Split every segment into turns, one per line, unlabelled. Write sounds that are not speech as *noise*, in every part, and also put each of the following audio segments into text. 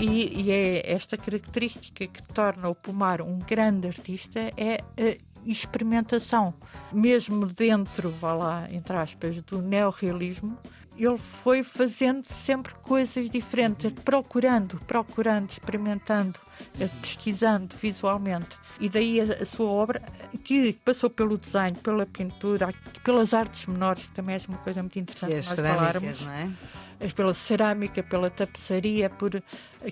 E, e é esta característica que torna o Pomar um grande artista é a experimentação. Mesmo dentro, vá lá, entre aspas, do neorrealismo, ele foi fazendo sempre coisas diferentes, procurando, procurando, experimentando, pesquisando visualmente. E daí a, sua obra, que passou pelo desenho, pela pintura, pelas artes menores, que também é uma coisa muito interessante
e
nós
falarmos. Não é?
pela cerâmica, pela tapeçaria, por,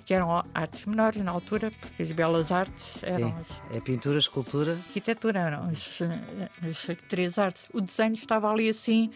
que eram artes menores na altura, porque as belas artes eram. Sim.
As, é pintura, escultura.
Arquitetura eram as, as três artes. O desenho estava ali assim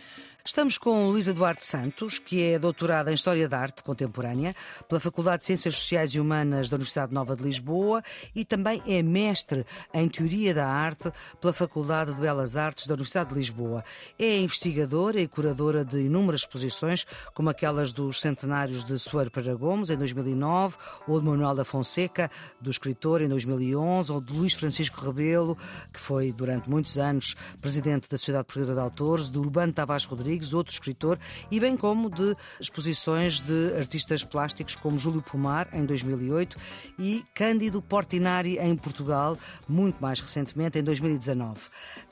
Estamos com Luísa Duarte Santos, que é doutorada em História da Arte Contemporânea pela Faculdade de Ciências Sociais e Humanas da Universidade Nova de Lisboa e também é mestre em Teoria da Arte pela Faculdade de Belas Artes da Universidade de Lisboa. É investigadora e curadora de inúmeras exposições, como aquelas dos centenários de Soeiro Pereira Gomes, em 2009, ou de Manuel da Fonseca, do escritor, em 2011, ou de Luís Francisco Rebelo, que foi durante muitos anos presidente da Sociedade Portuguesa de Autores, de Urbano Tavares Rodrigues, Rodrigues, outro escritor, e bem como de exposições de artistas plásticos como Júlio Pomar, em 2008, e Cândido Portinari, em Portugal, muito mais recentemente, em 2019.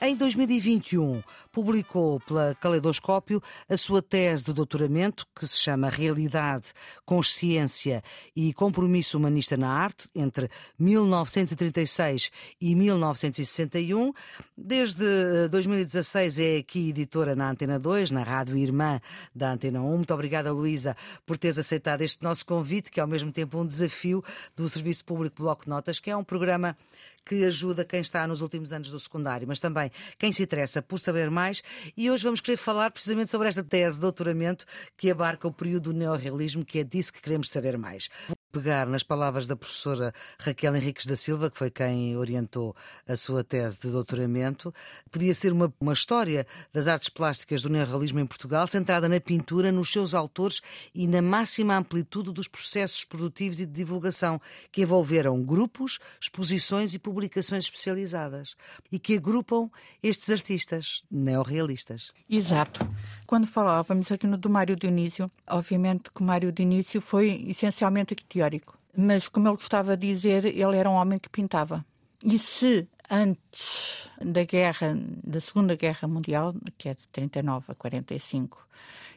Em 2021, publicou pela Caleidoscópio a sua tese de doutoramento, que se chama Realidade, Consciência e Compromisso Humanista na Arte, entre 1936 e 1961. Desde 2016 eh, é aqui editora na Antena 2, na Rádio Irmã da Antena 1. Muito obrigada, Luísa, por teres aceitado este nosso convite, que é ao mesmo tempo um desafio do Serviço Público Bloco de Notas, que é um programa que ajuda quem está nos últimos anos do secundário, mas também quem se interessa por saber mais. E hoje vamos querer falar precisamente sobre esta tese de doutoramento que abarca o período do neorrealismo, que é disso que queremos saber mais pegar nas palavras da professora Raquel Henriques da Silva, que foi quem orientou a sua tese de doutoramento, podia ser uma, uma história das artes plásticas do neorrealismo em Portugal, centrada na pintura, nos seus autores e na máxima amplitude dos processos produtivos e de divulgação, que envolveram grupos, exposições e publicações especializadas e que agrupam estes artistas neorrealistas.
Exato. Quando falávamos aqui no do Mário Dionísio, obviamente que o Mário Dionísio foi essencialmente teórico, mas como ele gostava de dizer, ele era um homem que pintava. E se antes da guerra, da Segunda Guerra Mundial, que é de 39 a 45,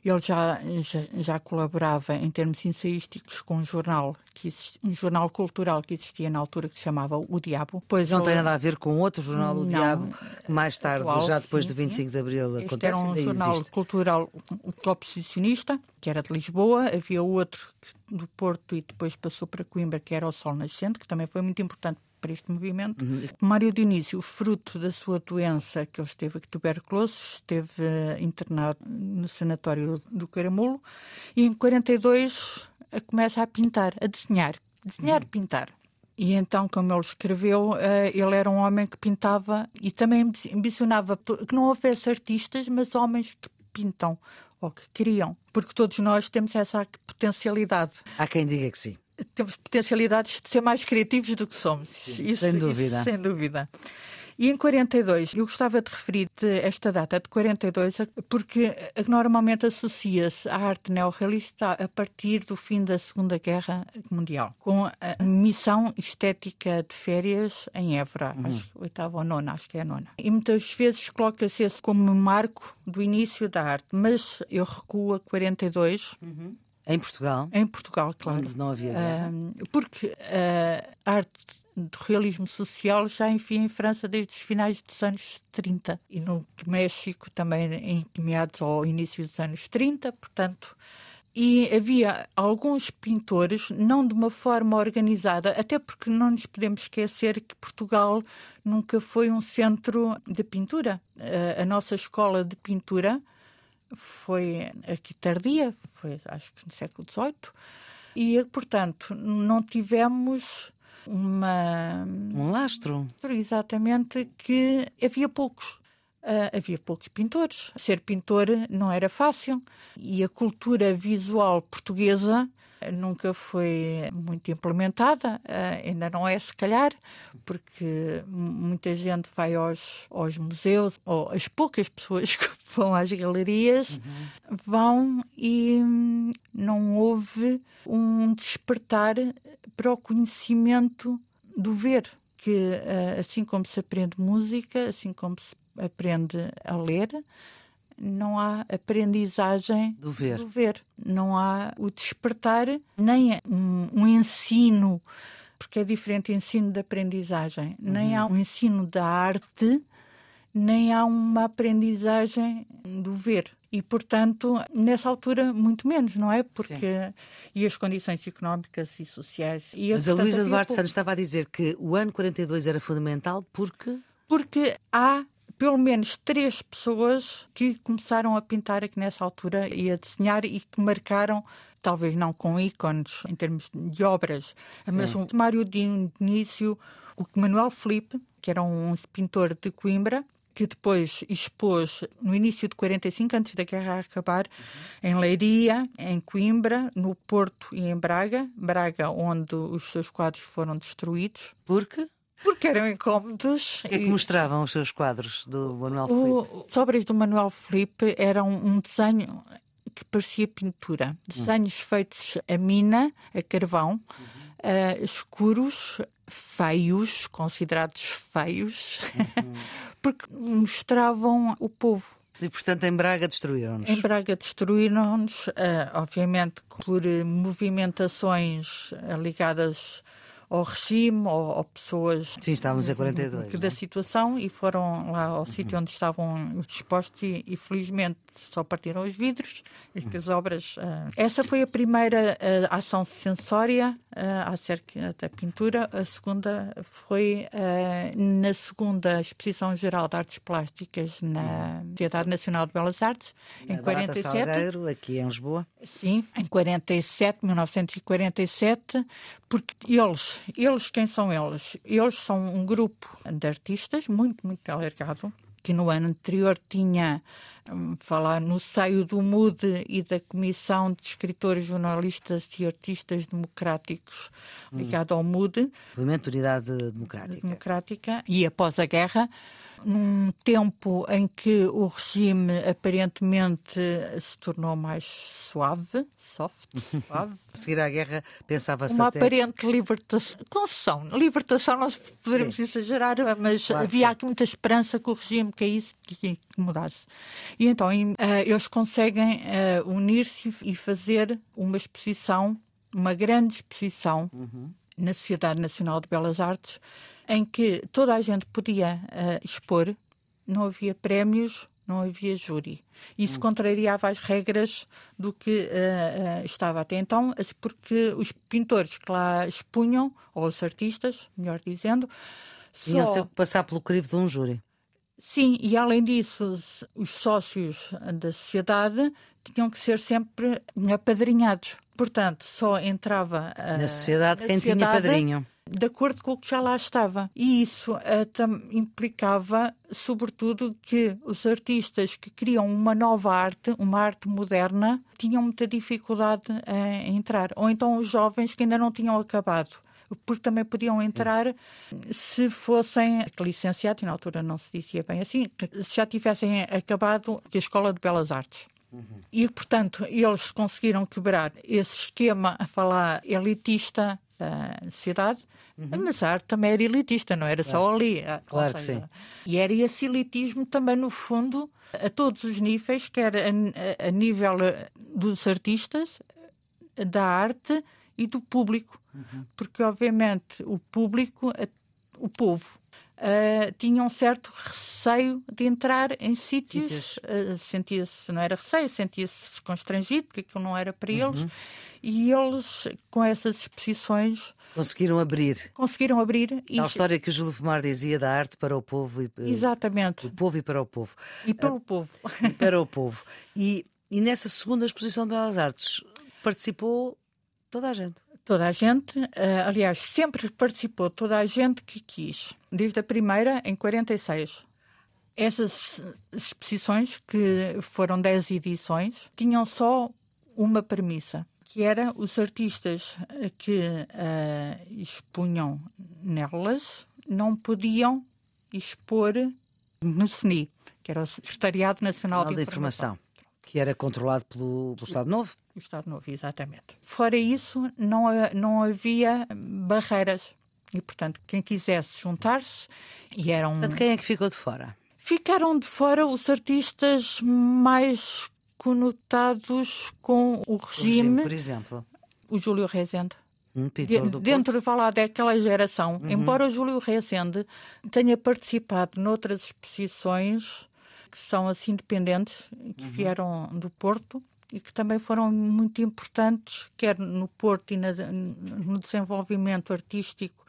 ele já, já, já, colaborava em termos ensaísticos com um jornal, que um jornal cultural que existia na altura que se chamava O Diabo.
Pois não ele... tem nada a ver com outro jornal, O não, Diabo, mais tarde, atual, já depois sim, do 25 de Abril,
este
acontece.
Era um jornal
existe.
cultural oposicionista, que era de Lisboa, havia outro do Porto e depois passou para Coimbra, que era o Sol Nascente, que também foi muito importante para este movimento. Uhum. Mário Dionísio, fruto da sua doença, que ele esteve tuberculose, esteve uh, internado no sanatório do Caramulo e em 42 uh, começa a pintar, a desenhar. Desenhar, uhum. pintar. E então, como ele escreveu, uh, ele era um homem que pintava e também ambicionava que não houvesse artistas, mas homens que pintam ou que criam, porque todos nós temos essa potencialidade.
Há quem diga que sim
temos potencialidades de ser mais criativos do que somos.
Sim, isso, sem dúvida.
Isso, sem dúvida. E em 42, eu gostava de referir esta data de 42, porque normalmente associa-se à arte neorrealista a partir do fim da Segunda Guerra Mundial, com a missão estética de férias em Évora, uhum. acho oitava ou nona, acho que é a nona. E muitas vezes coloca-se esse como marco do início da arte, mas eu recuo a 42.
Uhum em Portugal?
Em Portugal, claro.
Onde não havia guerra.
porque a arte do realismo social já enfim em França desde os finais dos anos 30 e no México também em meados ao início dos anos 30, portanto e havia alguns pintores, não de uma forma organizada, até porque não nos podemos esquecer que Portugal nunca foi um centro de pintura. A nossa escola de pintura foi aqui tardia, foi acho que no século XVIII, e portanto não tivemos uma
um lastro?
exatamente que havia poucos. Uh, havia poucos pintores. Ser pintor não era fácil. E a cultura visual portuguesa nunca foi muito implementada, uh, ainda não é, se calhar, porque muita gente vai aos, aos museus, ou as poucas pessoas *laughs* que vão às galerias, uhum. vão e hum, não houve um despertar para o conhecimento do ver, que uh, assim como se aprende música, assim como se aprende a ler, não há aprendizagem
do ver.
do ver. Não há o despertar, nem um, um ensino, porque é diferente ensino de aprendizagem, uhum. nem há um ensino da arte, nem há uma aprendizagem do ver. E, portanto, nessa altura, muito menos, não é? Porque. Sim. E as condições económicas e sociais. E
Mas a Luísa Duarte Santos estava a dizer que o ano 42 era fundamental porque.
Porque há pelo menos três pessoas que começaram a pintar aqui nessa altura e a desenhar e que marcaram talvez não com ícones em termos de obras, Sim. mas o Mário Dionísio, o Manuel Felipe, que era um pintor de Coimbra, que depois expôs no início de 45, antes da guerra acabar, uhum. em Leiria, em Coimbra, no Porto e em Braga. Braga, onde os seus quadros foram destruídos.
Por quê?
Porque eram incómodos.
O que é que mostravam os seus quadros do Manuel Felipe?
As obras do Manuel Felipe eram um desenho que parecia pintura. Desenhos hum. feitos a mina, a carvão, uhum. uh, escuros, feios, considerados feios, uhum. *laughs* porque mostravam o povo.
E, portanto, em Braga destruíram-nos?
Em Braga destruíram-nos, uh, obviamente, por movimentações ligadas ao regime ou, ou pessoas
Sim, estávamos em 42,
que, da é? situação e foram lá ao uhum. sítio onde estavam expostos e, e, felizmente só partiram os vidros e que as obras uh, essa foi a primeira uh, ação sensória uh, acerca da pintura a segunda foi na segunda exposição geral de artes plásticas na. Sociedade Nacional de Belas Artes
em 47 Salgueiro, aqui em Lisboa
sim em 47 1947 porque eles eles, quem são eles? Eles são um grupo de artistas muito, muito alargado, que no ano anterior tinha um, falar no seio do MUD e da Comissão de Escritores, Jornalistas e Artistas Democráticos hum. ligado ao MUD.
Movimento de Unidade Democrática.
Democrática. E após a guerra, num tempo em que o regime aparentemente se tornou mais suave, soft, *laughs* suave.
Seguir à guerra, pensava-se
Uma
até...
aparente libertação, concessão. Libertação não poderemos Sim. exagerar, mas claro havia aqui muita esperança que o regime caísse e que mudasse. E então uh, eles conseguem uh, unir-se e fazer uma exposição, uma grande exposição uhum. na Sociedade Nacional de Belas Artes, em que toda a gente podia uh, expor, não havia prémios, não havia júri. Isso hum. contrariava as regras do que uh, uh, estava até então, porque os pintores que lá expunham, ou os artistas, melhor dizendo,
tinham só... sempre passar pelo crivo de um júri.
Sim, e além disso, os sócios da sociedade tinham que ser sempre apadrinhados. Portanto, só entrava.
na sociedade na quem sociedade, tinha padrinho
de acordo com o que já lá estava. E isso uh, tam, implicava, sobretudo, que os artistas que criam uma nova arte, uma arte moderna, tinham muita dificuldade em entrar. Ou então os jovens que ainda não tinham acabado porque também podiam entrar se fossem licenciados, e na altura não se dizia bem assim, se já tivessem acabado a Escola de Belas Artes. Uhum. E, portanto, eles conseguiram quebrar esse esquema a falar elitista da sociedade Uhum. Mas a arte também era elitista, não era só ali.
Claro que sim.
E era esse elitismo também, no fundo, a todos os níveis, quer a, a nível eh, dos artistas, da arte e do público. Uhum. Porque, obviamente, o público, o povo, Uh, tinha um certo receio de entrar em sítios, uh, sentia-se, não era receio, sentia-se constrangido, porque aquilo não era para uhum. eles, e eles, com essas exposições,
Conseguiram abrir.
Conseguiram abrir.
E... A história que o Júlio Pomar dizia da arte para o povo. E,
Exatamente.
Do povo e para o povo.
E pelo uh, povo. *laughs*
E para o povo. E, e nessa segunda exposição de Belas Artes participou toda a gente.
Toda a gente, uh, aliás, sempre participou toda a gente que quis. Desde a primeira, em 46. Essas exposições, que foram 10 edições, tinham só uma premissa, que era os artistas que uh, expunham nelas não podiam expor no SNI, que era o Secretariado Nacional de, de Informação. Informação.
Que era controlado pelo, pelo Estado Novo?
O Estado Novo, exatamente. Fora isso, não, não havia barreiras. E, portanto, quem quisesse juntar-se, e eram.
Portanto, quem é que ficou de fora?
Ficaram de fora os artistas mais conotados com o regime. O regime
por exemplo?
O Júlio Rezende.
Um de,
dentro de lá daquela geração, uhum. embora o Júlio Rezende tenha participado noutras exposições que são assim independentes, que uhum. vieram do Porto e que também foram muito importantes, quer no Porto e na, no desenvolvimento artístico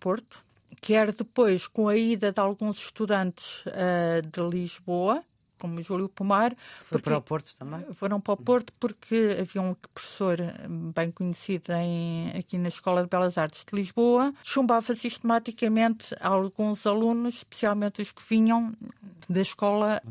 Porto, quer depois com a ida de alguns estudantes uh, de Lisboa, como Júlio Pomar.
Foi para o Porto também?
Foram para o Porto porque havia um professor bem conhecido em, aqui na Escola de Belas Artes de Lisboa, chumbava sistematicamente alguns alunos, especialmente os que vinham da escola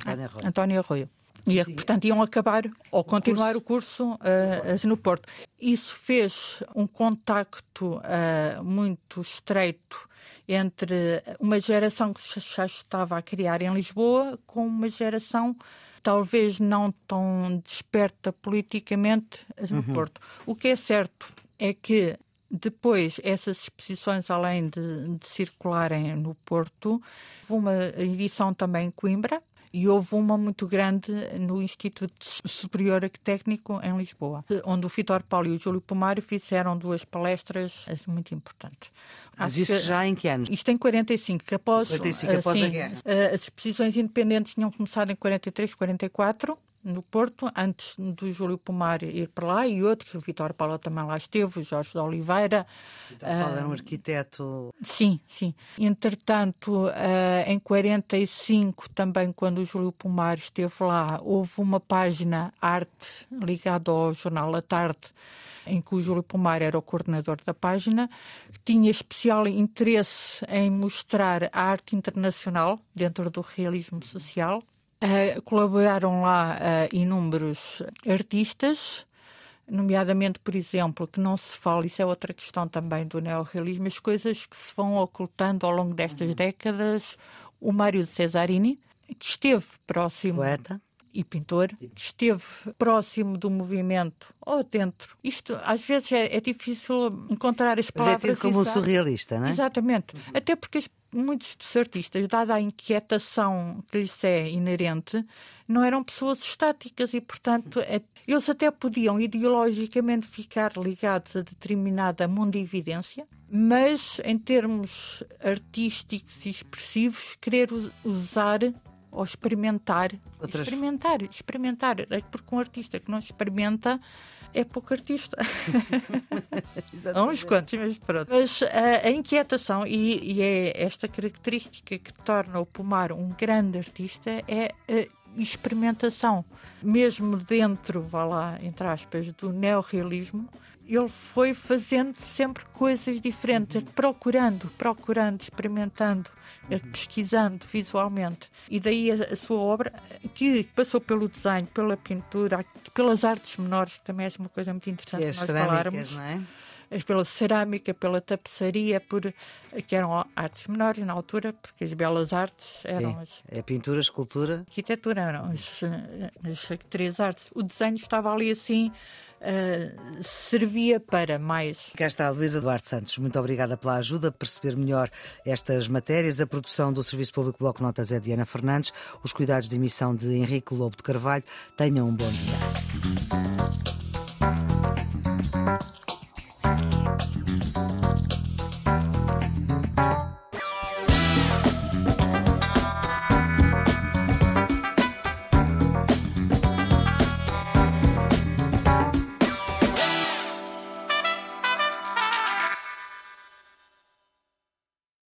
António Arroio. E, portanto, iam acabar ou continuar o curso, o curso uh, no Porto. Isso fez um contacto uh, muito estreito entre uma geração que já estava a criar em Lisboa com uma geração talvez não tão desperta politicamente no uhum. Porto. O que é certo é que depois essas exposições, além de, de circularem no Porto, houve uma edição também em Coimbra, e houve uma muito grande no Instituto Superior Técnico em Lisboa, onde o Vitor Paulo e o Júlio Pomar fizeram duas palestras assim, muito importantes.
Mas Acho isso já em que anos?
Isto em 45, que após,
45, após assim, a guerra.
As exposições independentes tinham começado em 43, 44 no Porto, antes do Júlio Pomar ir para lá, e outros, o Vitor Paulo também lá esteve, o Jorge de Oliveira.
Vitor Paulo uh, era um ah, arquiteto.
Sim, sim. Entretanto, uh, em 45, também, quando o Júlio Pomar esteve lá, houve uma página arte ligada ao jornal A Tarde, em que o Júlio Pomar era o coordenador da página, tinha especial interesse em mostrar a arte internacional dentro do realismo social Uh, colaboraram lá uh, inúmeros artistas, nomeadamente, por exemplo, que não se fala, isso é outra questão também do neorrealismo, as coisas que se vão ocultando ao longo destas uhum. décadas. O Mário de Cesarini, que esteve próximo.
Poeta
e pintor, esteve próximo do movimento ou dentro. Isto às vezes é, é difícil encontrar as palavras.
Mas é tido como um surrealista, não é?
Exatamente. Uhum. Até porque as muitos dos artistas, dada a inquietação que lhes é inerente, não eram pessoas estáticas e, portanto, é, eles até podiam ideologicamente ficar ligados a determinada mundividência, mas em termos artísticos e expressivos, querer usar ou experimentar, Outras... experimentar, experimentar, é porque um artista que não experimenta é pouco artista. *laughs* Há uns quantos, mas pronto. Mas a, a inquietação, e, e, é esta característica que torna o Pomar um grande artista, é a experimentação. Mesmo dentro, vá lá, entre aspas, do neorrealismo, ele foi fazendo sempre coisas diferentes, procurando, procurando, experimentando, eh, pesquisando visualmente. E daí a, a, sua obra, que passou pelo desenho, pela pintura, pelas artes menores, que também é uma coisa muito interessante
e as nós falarmos. Não é?
pela cerâmica, pela tapeçaria, por, que eram artes menores na altura, porque as belas artes eram Sim, as.
É pintura, escultura.
Arquitetura eram as, as três artes. O desenho estava ali assim uh, servia para mais.
Cá está a Luísa Duarte Santos. Muito obrigada pela ajuda a perceber melhor estas matérias. A produção do Serviço Público Bloco Notas é de Ana Fernandes. Os cuidados de emissão de Henrique Lobo de Carvalho. Tenham um bom dia.